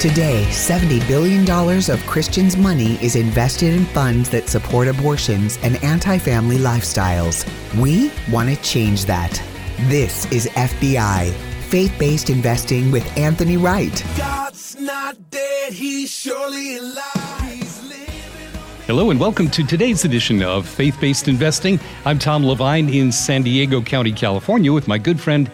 Today, $70 billion of Christians' money is invested in funds that support abortions and anti family lifestyles. We want to change that. This is FBI, faith based investing with Anthony Wright. God's not dead, he's surely alive. Hello and welcome to today's edition of Faith Based Investing. I'm Tom Levine in San Diego County, California, with my good friend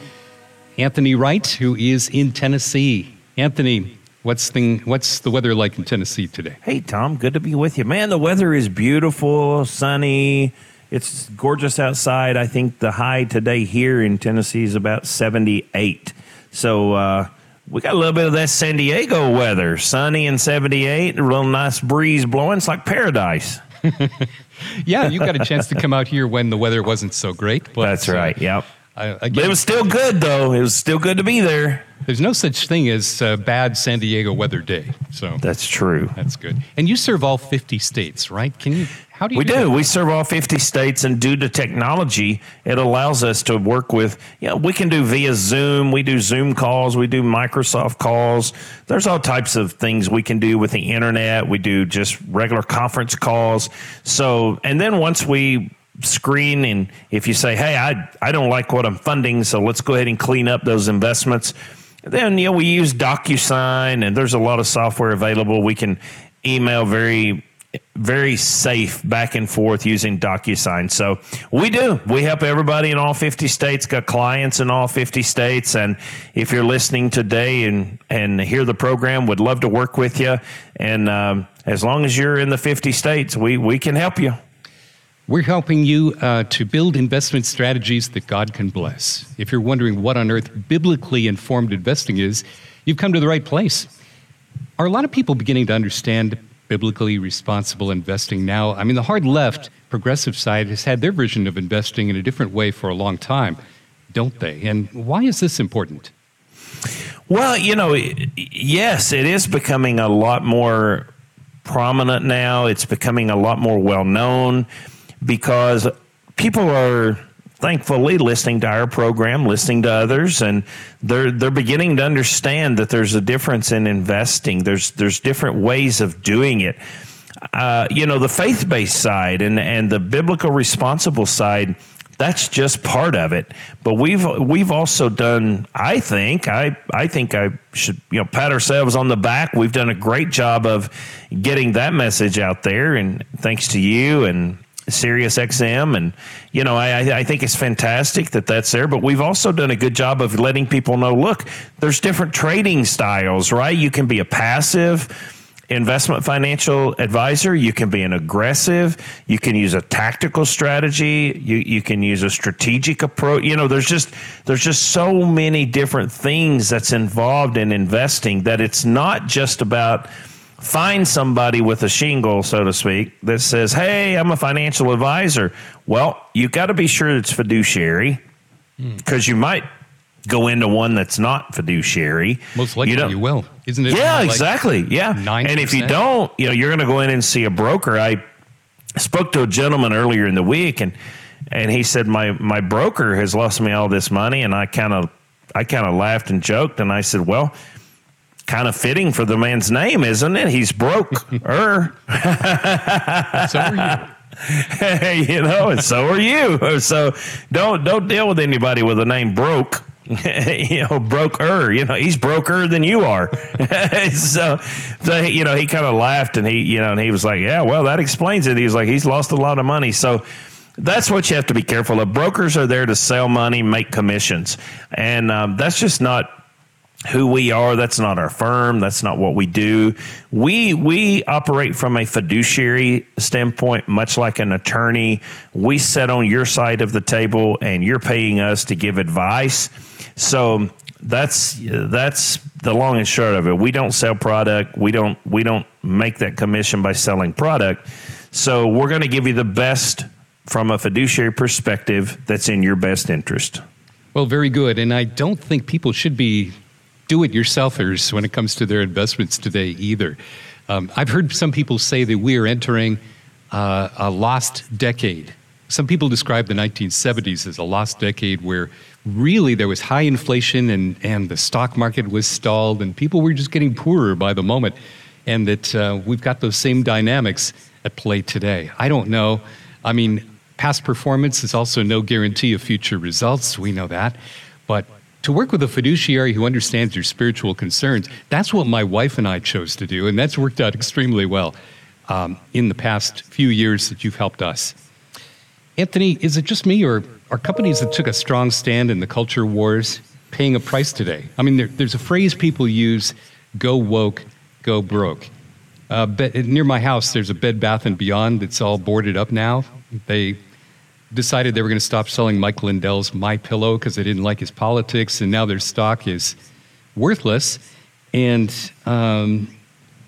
Anthony Wright, who is in Tennessee. Anthony, What's thing? What's the weather like in Tennessee today? Hey Tom, good to be with you, man. The weather is beautiful, sunny. It's gorgeous outside. I think the high today here in Tennessee is about seventy-eight. So uh, we got a little bit of that San Diego weather, sunny and seventy-eight, a real nice breeze blowing. It's like paradise. yeah, you got a chance to come out here when the weather wasn't so great. But, That's right. Uh, yep. Uh, again, but it was still good, though. It was still good to be there. There's no such thing as a bad San Diego weather day. So that's true. That's good. And you serve all 50 states, right? Can you? How do you? We do. do. We serve all 50 states, and due to technology, it allows us to work with. You know, we can do via Zoom. We do Zoom calls. We do Microsoft calls. There's all types of things we can do with the internet. We do just regular conference calls. So, and then once we screen and if you say hey i i don't like what i'm funding so let's go ahead and clean up those investments then you know we use docusign and there's a lot of software available we can email very very safe back and forth using DocuSign. So we do. We help everybody in all 50 states, got clients in all 50 states. And if you're listening today and, and hear the program, would love to work with you. And um, as long as you're in the 50 states, we, we can help you. We're helping you uh, to build investment strategies that God can bless. If you're wondering what on earth biblically informed investing is, you've come to the right place. Are a lot of people beginning to understand biblically responsible investing now? I mean, the hard left, progressive side, has had their version of investing in a different way for a long time, don't they? And why is this important? Well, you know, yes, it is becoming a lot more prominent now. It's becoming a lot more well known because people are thankfully listening to our program, listening to others, and they're they're beginning to understand that there's a difference in investing. There's there's different ways of doing it. Uh, you know, the faith based side and and the biblical responsible side. That's just part of it, but we've we've also done. I think I I think I should you know pat ourselves on the back. We've done a great job of getting that message out there, and thanks to you and Sirius XM, and you know, I, I think it's fantastic that that's there. But we've also done a good job of letting people know, look, there's different trading styles, right? You can be a passive investment financial advisor. You can be an aggressive. You can use a tactical strategy. You you can use a strategic approach. You know, there's just there's just so many different things that's involved in investing that it's not just about find somebody with a shingle, so to speak, that says, Hey, I'm a financial advisor. Well, you got to be sure it's fiduciary because mm. you might go into one that's not fiduciary. Most likely you, you will, isn't it? Yeah, like exactly. Yeah. 9%? And if you don't, you know, you're going to go in and see a broker. I spoke to a gentleman earlier in the week and and he said my my broker has lost me all this money and I kind of I kind of laughed and joked and I said, "Well, kind of fitting for the man's name, isn't it? He's broke. er. so are you. you know, and so are you. So don't don't deal with anybody with a name broke. you know, broker. You know, he's broker than you are. so, so you know, he kind of laughed and he, you know, and he was like, "Yeah, well, that explains it." He was like, "He's lost a lot of money." So, that's what you have to be careful of. Brokers are there to sell money, make commissions, and um, that's just not who we are. That's not our firm. That's not what we do. We we operate from a fiduciary standpoint, much like an attorney. We sit on your side of the table, and you're paying us to give advice. So that's that's the long and short of it. We don't sell product. We don't we don't make that commission by selling product. So we're going to give you the best from a fiduciary perspective that's in your best interest. Well, very good. And I don't think people should be do it yourselfers when it comes to their investments today either. Um, I've heard some people say that we are entering uh, a lost decade. Some people describe the 1970s as a lost decade where really there was high inflation and, and the stock market was stalled and people were just getting poorer by the moment. And that uh, we've got those same dynamics at play today. I don't know. I mean, past performance is also no guarantee of future results. We know that. But to work with a fiduciary who understands your spiritual concerns, that's what my wife and I chose to do. And that's worked out extremely well um, in the past few years that you've helped us. Anthony, is it just me, or are companies that took a strong stand in the culture wars paying a price today? I mean, there, there's a phrase people use go woke, go broke. Uh, near my house, there's a Bed Bath and Beyond that's all boarded up now. They decided they were going to stop selling Mike Lindell's My Pillow because they didn't like his politics, and now their stock is worthless and um,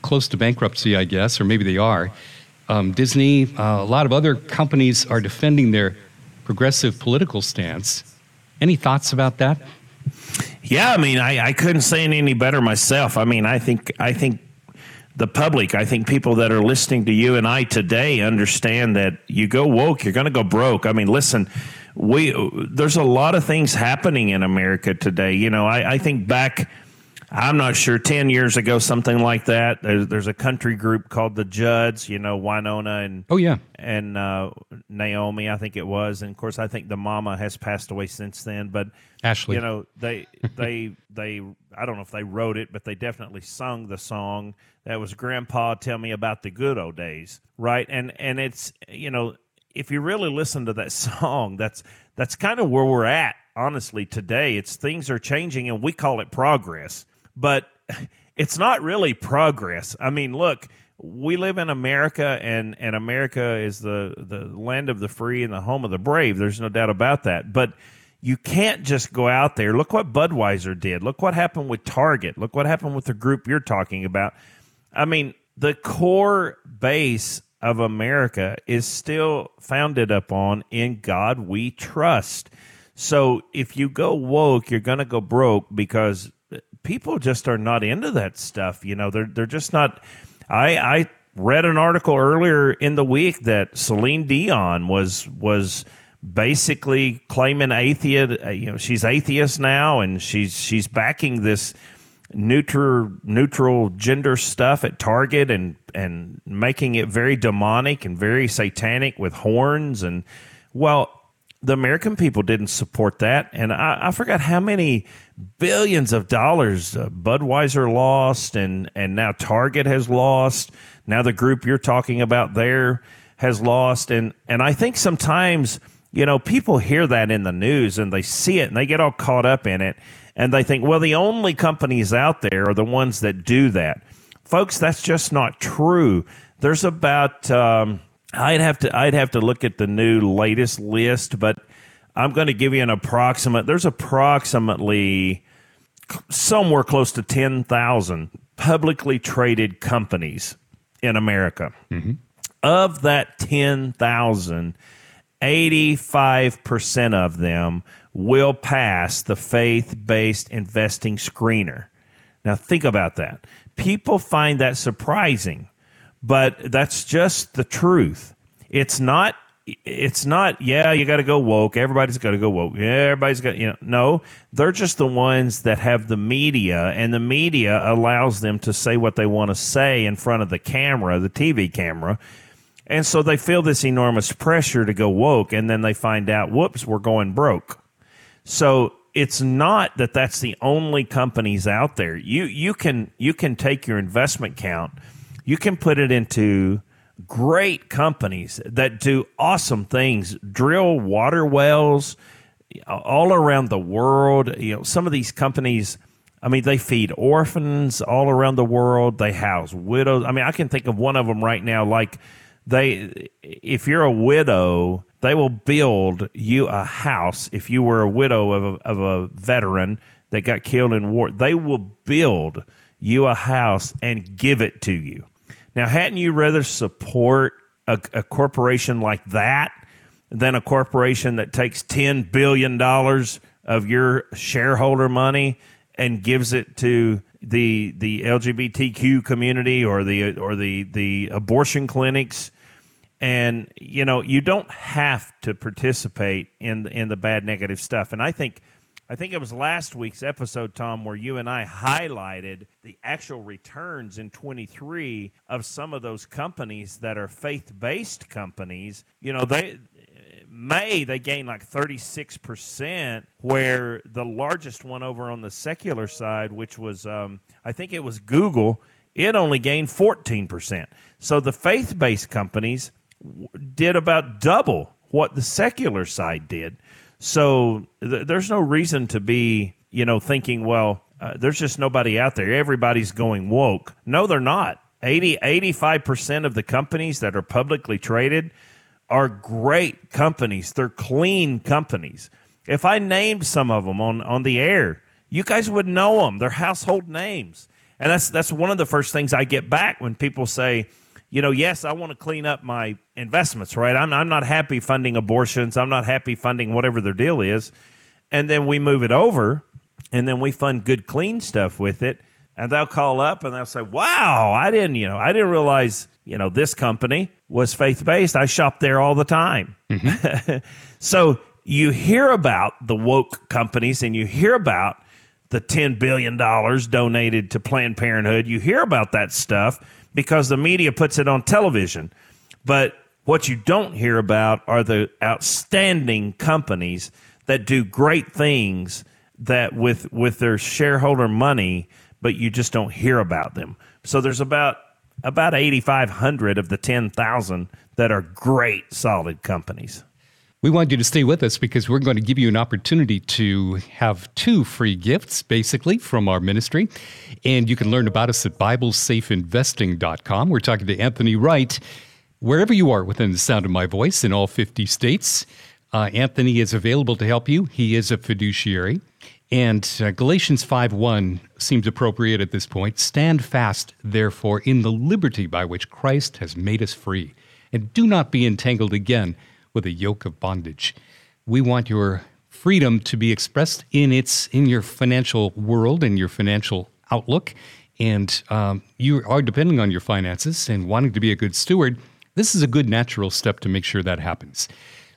close to bankruptcy, I guess, or maybe they are. Um, Disney, uh, a lot of other companies are defending their progressive political stance. Any thoughts about that? Yeah, I mean, I, I couldn't say it any better myself. I mean, I think I think the public, I think people that are listening to you and I today understand that you go woke, you're going to go broke. I mean, listen, we there's a lot of things happening in America today. You know, I, I think back I'm not sure. Ten years ago, something like that. There's, there's a country group called the Judds. You know, Wynonna and oh yeah, and uh, Naomi, I think it was. And of course, I think the mama has passed away since then. But Ashley, you know, they they they. I don't know if they wrote it, but they definitely sung the song. That was Grandpa tell me about the good old days, right? And and it's you know, if you really listen to that song, that's that's kind of where we're at honestly today it's things are changing and we call it progress but it's not really progress. I mean, look, we live in America, and and America is the the land of the free and the home of the brave. There's no doubt about that. But you can't just go out there. Look what Budweiser did. Look what happened with Target. Look what happened with the group you're talking about. I mean, the core base of America is still founded upon in God we trust. So if you go woke, you're going to go broke because people just are not into that stuff. You know, they're they're just not. I I read an article earlier in the week that Celine Dion was was basically claiming atheist. Uh, you know, she's atheist now, and she's she's backing this neutral neutral gender stuff at Target and and making it very demonic and very satanic with horns and well the American people didn't support that, and I, I forgot how many billions of dollars uh, Budweiser lost, and and now Target has lost. Now the group you're talking about there has lost, and and I think sometimes you know people hear that in the news and they see it and they get all caught up in it, and they think, well, the only companies out there are the ones that do that, folks. That's just not true. There's about um, I'd have to I'd have to look at the new latest list, but I'm going to give you an approximate. There's approximately somewhere close to 10,000 publicly traded companies in America. Mm-hmm. Of that 10,000, 85% of them will pass the faith based investing screener. Now, think about that. People find that surprising but that's just the truth. It's not it's not yeah you got to go woke everybody's got to go woke yeah, everybody's got you know no. They're just the ones that have the media and the media allows them to say what they want to say in front of the camera the tv camera. And so they feel this enormous pressure to go woke and then they find out whoops we're going broke. So it's not that that's the only companies out there. You you can you can take your investment count you can put it into great companies that do awesome things, drill water wells uh, all around the world. You know, some of these companies, I mean, they feed orphans all around the world. They house widows. I mean, I can think of one of them right now. Like they, if you're a widow, they will build you a house. If you were a widow of a, of a veteran that got killed in war, they will build you a house and give it to you. Now, hadn't you rather support a, a corporation like that than a corporation that takes $10 billion of your shareholder money and gives it to the the LGBTQ community or the or the the abortion clinics? And you know you don't have to participate in in the bad negative stuff. And I think I think it was last week's episode, Tom, where you and I highlighted the actual returns in 23 of some of those companies that are faith based companies. You know, they. May they gained like 36%, where the largest one over on the secular side, which was, um, I think it was Google, it only gained 14%. So the faith based companies did about double what the secular side did. So th- there's no reason to be, you know, thinking, well, uh, there's just nobody out there. Everybody's going woke. No, they're not. 80, 85% of the companies that are publicly traded are great companies. They're clean companies. If I named some of them on, on the air, you guys would know them. They're household names. And that's, that's one of the first things I get back when people say, you know, yes, I want to clean up my investments, right? I'm, I'm not happy funding abortions. I'm not happy funding whatever their deal is. And then we move it over and then we fund good, clean stuff with it. And they'll call up and they'll say, wow, I didn't, you know, I didn't realize, you know, this company was faith based. I shop there all the time. Mm-hmm. so you hear about the woke companies and you hear about the $10 billion donated to Planned Parenthood. You hear about that stuff because the media puts it on television. But what you don't hear about are the outstanding companies that do great things that with with their shareholder money, but you just don't hear about them. So there's about about 8500 of the 10,000 that are great solid companies. We want you to stay with us because we're going to give you an opportunity to have two free gifts, basically, from our ministry. And you can learn about us at BibleSafeInvesting.com. We're talking to Anthony Wright. Wherever you are within the sound of my voice in all 50 states, uh, Anthony is available to help you. He is a fiduciary. And uh, Galatians 5:1 seems appropriate at this point. Stand fast, therefore, in the liberty by which Christ has made us free, and do not be entangled again with a yoke of bondage. We want your freedom to be expressed in its in your financial world and your financial outlook, and um, you are depending on your finances and wanting to be a good steward. This is a good natural step to make sure that happens.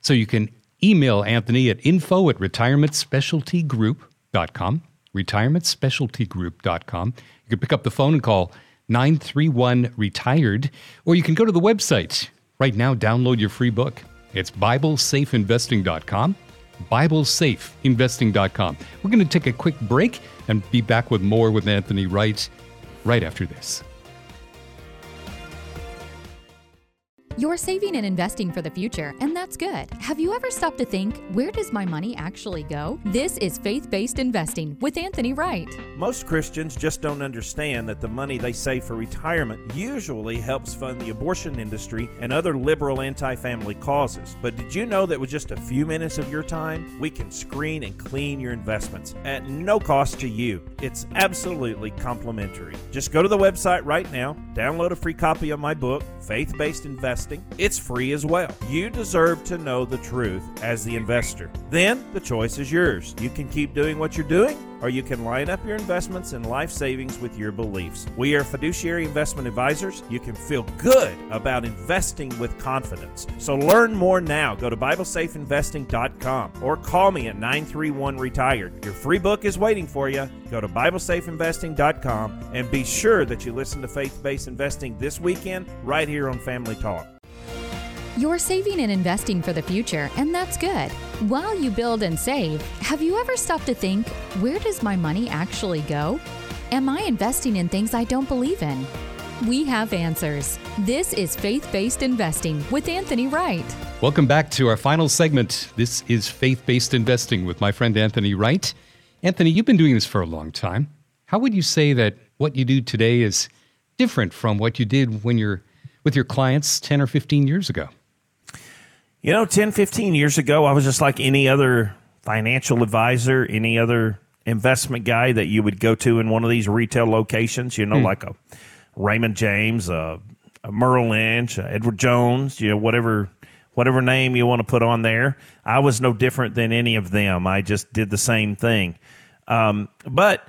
So you can email Anthony at info at retirementspecialtygroup.com, retirementspecialtygroup.com. You can pick up the phone and call 931 retired, or you can go to the website. Right now, download your free book. It's BibleSafeInvesting.com. BibleSafeInvesting.com. We're going to take a quick break and be back with more with Anthony Wright right after this. You're saving and investing for the future, and that's good. Have you ever stopped to think, where does my money actually go? This is Faith Based Investing with Anthony Wright. Most Christians just don't understand that the money they save for retirement usually helps fund the abortion industry and other liberal anti family causes. But did you know that with just a few minutes of your time, we can screen and clean your investments at no cost to you? It's absolutely complimentary. Just go to the website right now, download a free copy of my book, Faith Based Investing investing, it's free as well. You deserve to know the truth as the investor. Then the choice is yours. You can keep doing what you're doing, or you can line up your investments and life savings with your beliefs. We are fiduciary investment advisors. You can feel good about investing with confidence. So learn more now. Go to BibleSafeInvesting.com or call me at 931 Retired. Your free book is waiting for you. Go to BibleSafeInvesting.com and be sure that you listen to Faith Based Investing this weekend right here on Family Talk. You're saving and investing for the future, and that's good. While you build and save, have you ever stopped to think, where does my money actually go? Am I investing in things I don't believe in? We have answers. This is Faith Based Investing with Anthony Wright. Welcome back to our final segment. This is Faith Based Investing with my friend Anthony Wright. Anthony, you've been doing this for a long time. How would you say that what you do today is different from what you did when you're with your clients 10 or 15 years ago? You know, 10, 15 years ago, I was just like any other financial advisor, any other investment guy that you would go to in one of these retail locations, you know, mm. like a Raymond James, a, a Merrill Lynch, a Edward Jones, you know, whatever whatever name you want to put on there. I was no different than any of them. I just did the same thing. Um, but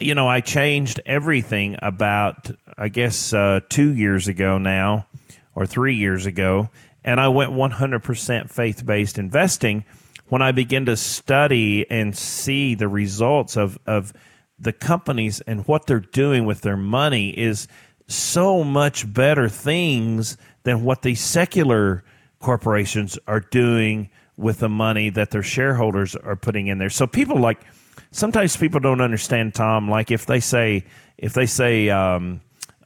you know, I changed everything about I guess uh, two years ago now, or three years ago, and I went 100% faith based investing when I begin to study and see the results of, of the companies and what they're doing with their money is so much better things than what the secular corporations are doing with the money that their shareholders are putting in there. So people like sometimes people don't understand Tom. Like if they say if they say um,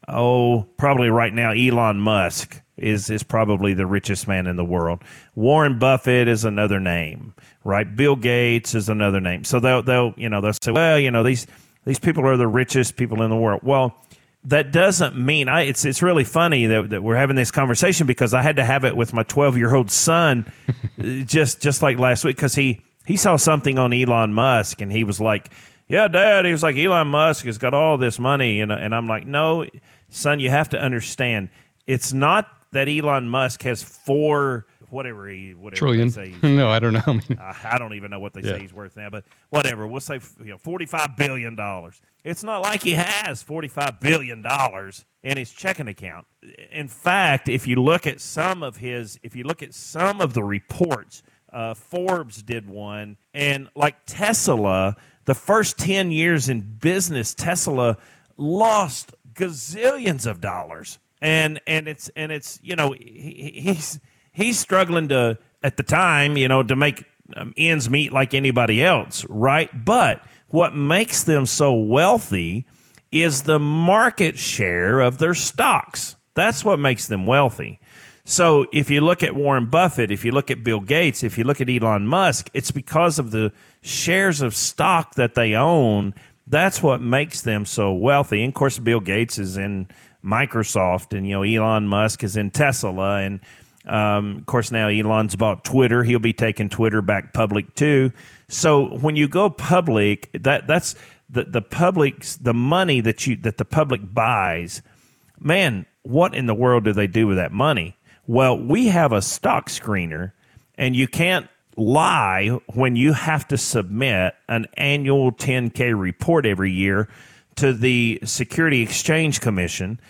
oh probably right now Elon Musk is is probably the richest man in the world. Warren Buffett is another name, right? Bill Gates is another name. So they'll they'll you know they'll say well you know these these people are the richest people in the world. Well that doesn't mean I, it's it's really funny that, that we're having this conversation because I had to have it with my 12 year old son just just like last week because he he saw something on Elon Musk and he was like yeah dad he was like Elon Musk has got all this money and and I'm like no son you have to understand it's not that Elon Musk has four whatever he whatever trillion. Say no, I don't know. uh, I don't even know what they yeah. say he's worth now, but whatever. We'll say you know forty five billion dollars. It's not like he has forty five billion dollars in his checking account. In fact, if you look at some of his, if you look at some of the reports, uh, Forbes did one, and like Tesla, the first ten years in business, Tesla lost gazillions of dollars and and it's and it's you know he, he's he's struggling to at the time, you know, to make um, ends meet like anybody else, right? But what makes them so wealthy is the market share of their stocks. That's what makes them wealthy. So if you look at Warren Buffett, if you look at Bill Gates, if you look at Elon Musk, it's because of the shares of stock that they own. That's what makes them so wealthy. And of course, Bill Gates is in Microsoft, and you know Elon Musk is in Tesla, and um, of course, now Elon's bought Twitter. He'll be taking Twitter back public too. So when you go public, that that's the the public's the money that you that the public buys. Man, what in the world do they do with that money? Well, we have a stock screener, and you can't lie when you have to submit an annual 10K report every year to the Security Exchange Commission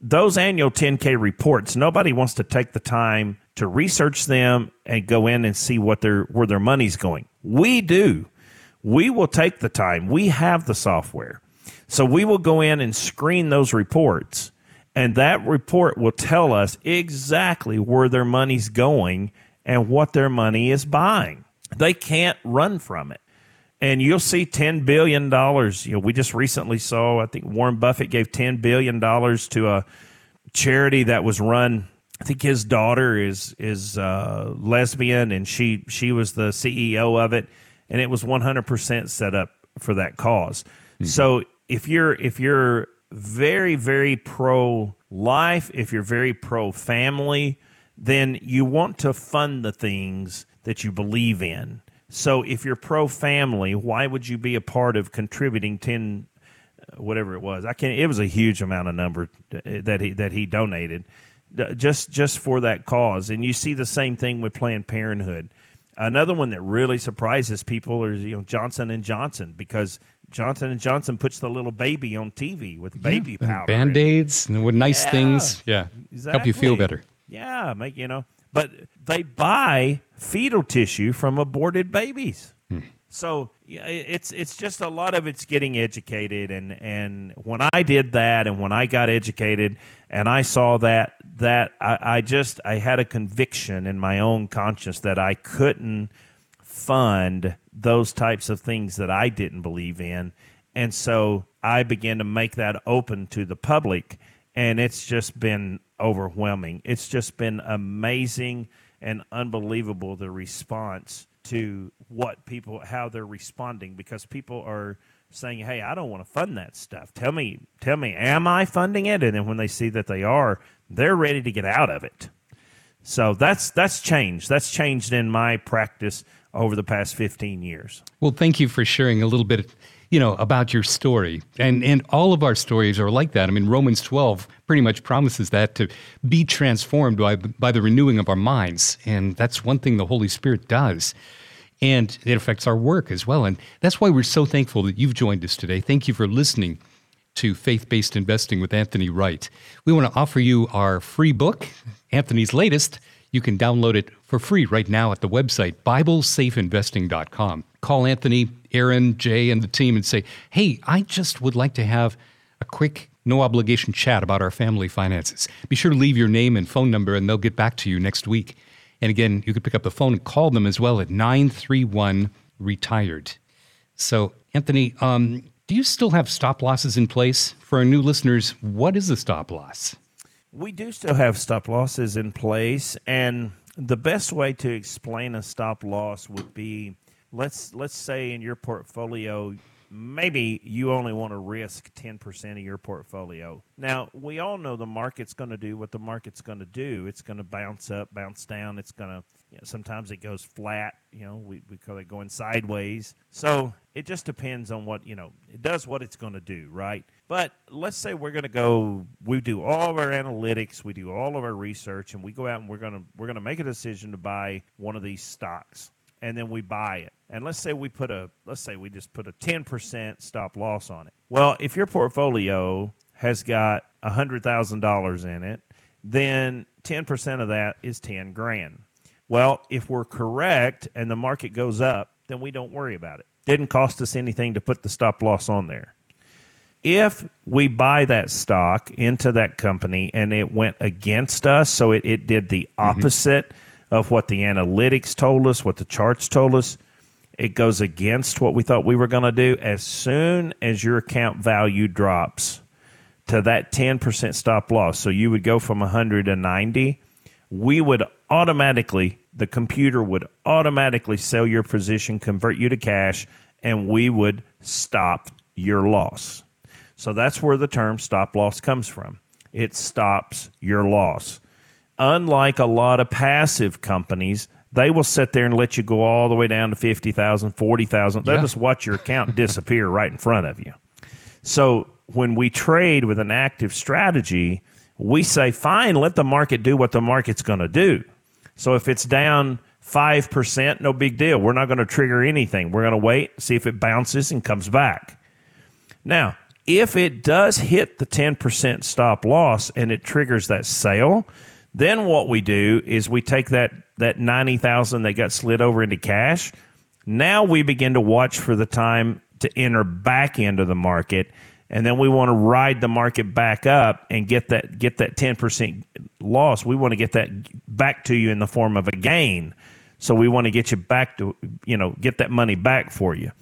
those annual 10K reports, nobody wants to take the time to research them and go in and see what their where their money's going. We do. We will take the time. We have the software. So we will go in and screen those reports and that report will tell us exactly where their money's going and what their money is buying. They can't run from it and you'll see ten billion dollars. You know, we just recently saw. I think Warren Buffett gave ten billion dollars to a charity that was run. I think his daughter is is uh, lesbian, and she she was the CEO of it, and it was one hundred percent set up for that because mm-hmm. So if you're if you're very very pro life, if you're very pro family, then you want to fund the things that you believe in so if you're pro family, why would you be a part of contributing 10 uh, whatever it was? I can't it was a huge amount of number uh, that he that he donated just just for that cause. And you see the same thing with Planned Parenthood. Another one that really surprises people is you know Johnson and Johnson because Johnson and Johnson puts the little baby on TV with baby yeah, powder, band aids, and with nice yeah, things. Yeah, exactly. help you feel better. Yeah, make you know but they buy fetal tissue from aborted babies. Hmm. So it's it's just a lot of it's getting educated and and when I did that and when I got educated and I saw that that I, I just I had a conviction in my own conscience that I couldn't fund those types of things that I didn't believe in. And so I began to make that open to the public and it's just been overwhelming. It's just been amazing and unbelievable the response to what people how they're responding because people are saying, "Hey, I don't want to fund that stuff. Tell me, tell me, am I funding it?" And then when they see that they are, they're ready to get out of it. So that's that's changed. That's changed in my practice over the past 15 years. Well, thank you for sharing a little bit you know, about your story. And and all of our stories are like that. I mean, Romans 12 pretty much promises that to be transformed by by the renewing of our minds. And that's one thing the Holy Spirit does. And it affects our work as well. And that's why we're so thankful that you've joined us today. Thank you for listening to Faith Based Investing with Anthony Wright. We want to offer you our free book, Anthony's latest. You can download it for free right now at the website, BibleSafeInvesting.com. Call Anthony, Aaron, Jay, and the team and say, hey, I just would like to have a quick, no obligation chat about our family finances. Be sure to leave your name and phone number, and they'll get back to you next week. And again, you could pick up the phone and call them as well at 931 Retired. So, Anthony, um, do you still have stop losses in place? For our new listeners, what is a stop loss? We do still have stop losses in place, and the best way to explain a stop loss would be let's let's say in your portfolio maybe you only want to risk 10% of your portfolio. Now, we all know the market's going to do what the market's going to do. It's going to bounce up, bounce down. It's going to, you know, sometimes it goes flat, you know, we, we call it going sideways. So it just depends on what, you know, it does what it's going to do, right? But let's say we're going to go, we do all of our analytics, we do all of our research, and we go out and we're going to, we're going to make a decision to buy one of these stocks and then we buy it. And let's say we put a let's say we just put a 10% stop loss on it. Well, if your portfolio has got $100,000 in it, then 10% of that is 10 grand. Well, if we're correct and the market goes up, then we don't worry about it. Didn't cost us anything to put the stop loss on there. If we buy that stock into that company and it went against us, so it, it did the mm-hmm. opposite, mm-hmm of what the analytics told us, what the charts told us. It goes against what we thought we were going to do. As soon as your account value drops to that 10% stop loss, so you would go from 190, we would automatically, the computer would automatically sell your position, convert you to cash, and we would stop your loss. So that's where the term stop loss comes from. It stops your loss unlike a lot of passive companies, they will sit there and let you go all the way down to 50,000, 40,000. They'll yeah. just watch your account disappear right in front of you. So when we trade with an active strategy, we say, fine, let the market do what the market's going to do. So if it's down 5%, no big deal. We're not going to trigger anything. We're going to wait, see if it bounces and comes back. Now, if it does hit the 10% stop loss and it triggers that sale, then what we do is we take that that 90,000 that got slid over into cash. Now we begin to watch for the time to enter back into the market and then we want to ride the market back up and get that get that 10% loss. We want to get that back to you in the form of a gain. So we want to get you back to you know, get that money back for you.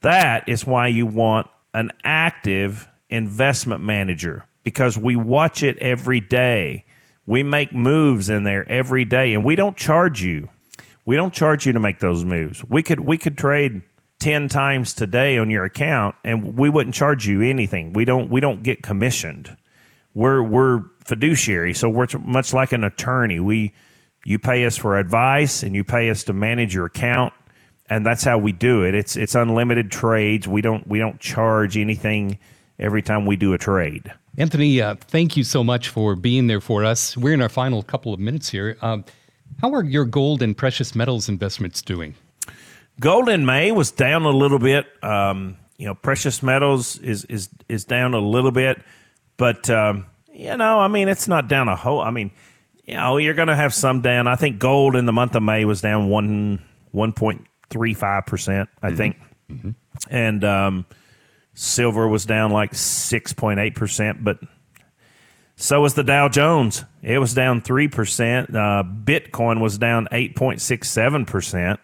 That is why you want an active investment manager because we watch it every day. We make moves in there every day, and we don't charge you. We don't charge you to make those moves. We could we could trade ten times today on your account, and we wouldn't charge you anything. We don't we don't get commissioned. We're we're fiduciary, so we're much like an attorney. We you pay us for advice, and you pay us to manage your account, and that's how we do it. It's it's unlimited trades. We don't we don't charge anything every time we do a trade. Anthony, uh, thank you so much for being there for us. We're in our final couple of minutes here. Um, how are your gold and precious metals investments doing? Gold in May was down a little bit. Um, you know, precious metals is is is down a little bit, but um, you know, I mean, it's not down a whole. I mean, you know, you're going to have some down. I think gold in the month of May was down one one point three five percent. I mm-hmm. think, mm-hmm. and um, Silver was down like 6.8%, but so was the Dow Jones. It was down 3%. Uh, Bitcoin was down 8.67%.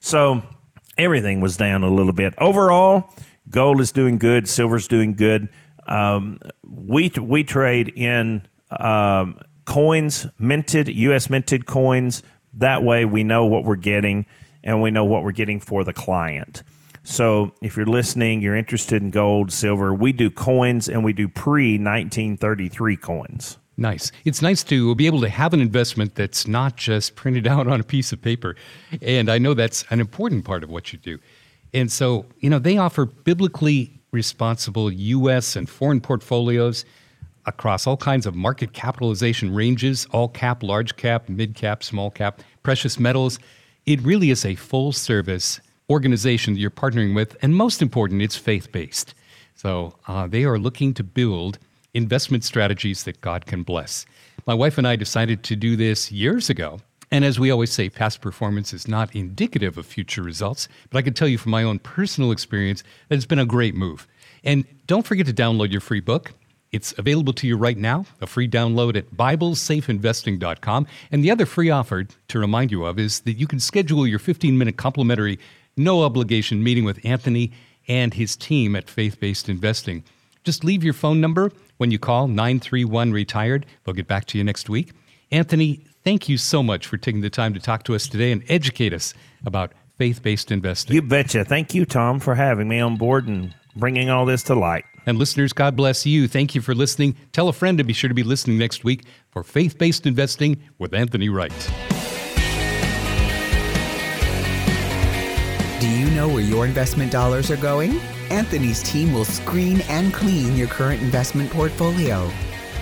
So everything was down a little bit. Overall, gold is doing good, silver's doing good. Um, we, we trade in um, coins, minted, U.S. minted coins. That way we know what we're getting and we know what we're getting for the client. So if you're listening, you're interested in gold, silver, we do coins and we do pre 1933 coins. Nice. It's nice to be able to have an investment that's not just printed out on a piece of paper. And I know that's an important part of what you do. And so, you know, they offer biblically responsible U.S. and foreign portfolios across all kinds of market capitalization ranges all cap, large cap, mid cap, small cap, precious metals. It really is a full service organization that you're partnering with, and most important, it's faith based. So uh, they are looking to build investment strategies that God can bless. My wife and I decided to do this years ago. And as we always say, past performance is not indicative of future results. But I can tell you from my own personal experience that it's been a great move. And don't forget to download your free book. It's available to you right now, a free download at BiblesafeInvesting.com. And the other free offer to remind you of is that you can schedule your 15 minute complimentary, no obligation meeting with Anthony and his team at Faith Based Investing. Just leave your phone number when you call 931 Retired. They'll get back to you next week. Anthony, thank you so much for taking the time to talk to us today and educate us about faith based investing. You betcha. Thank you, Tom, for having me on board and bringing all this to light. And listeners, God bless you. Thank you for listening. Tell a friend to be sure to be listening next week for Faith Based Investing with Anthony Wright. Do you know where your investment dollars are going? Anthony's team will screen and clean your current investment portfolio.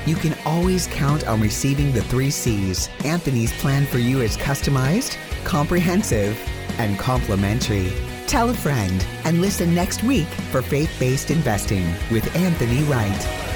You can always count on receiving the three C's. Anthony's plan for you is customized, comprehensive, and complimentary. Tell a friend and listen next week for Faith Based Investing with Anthony Wright.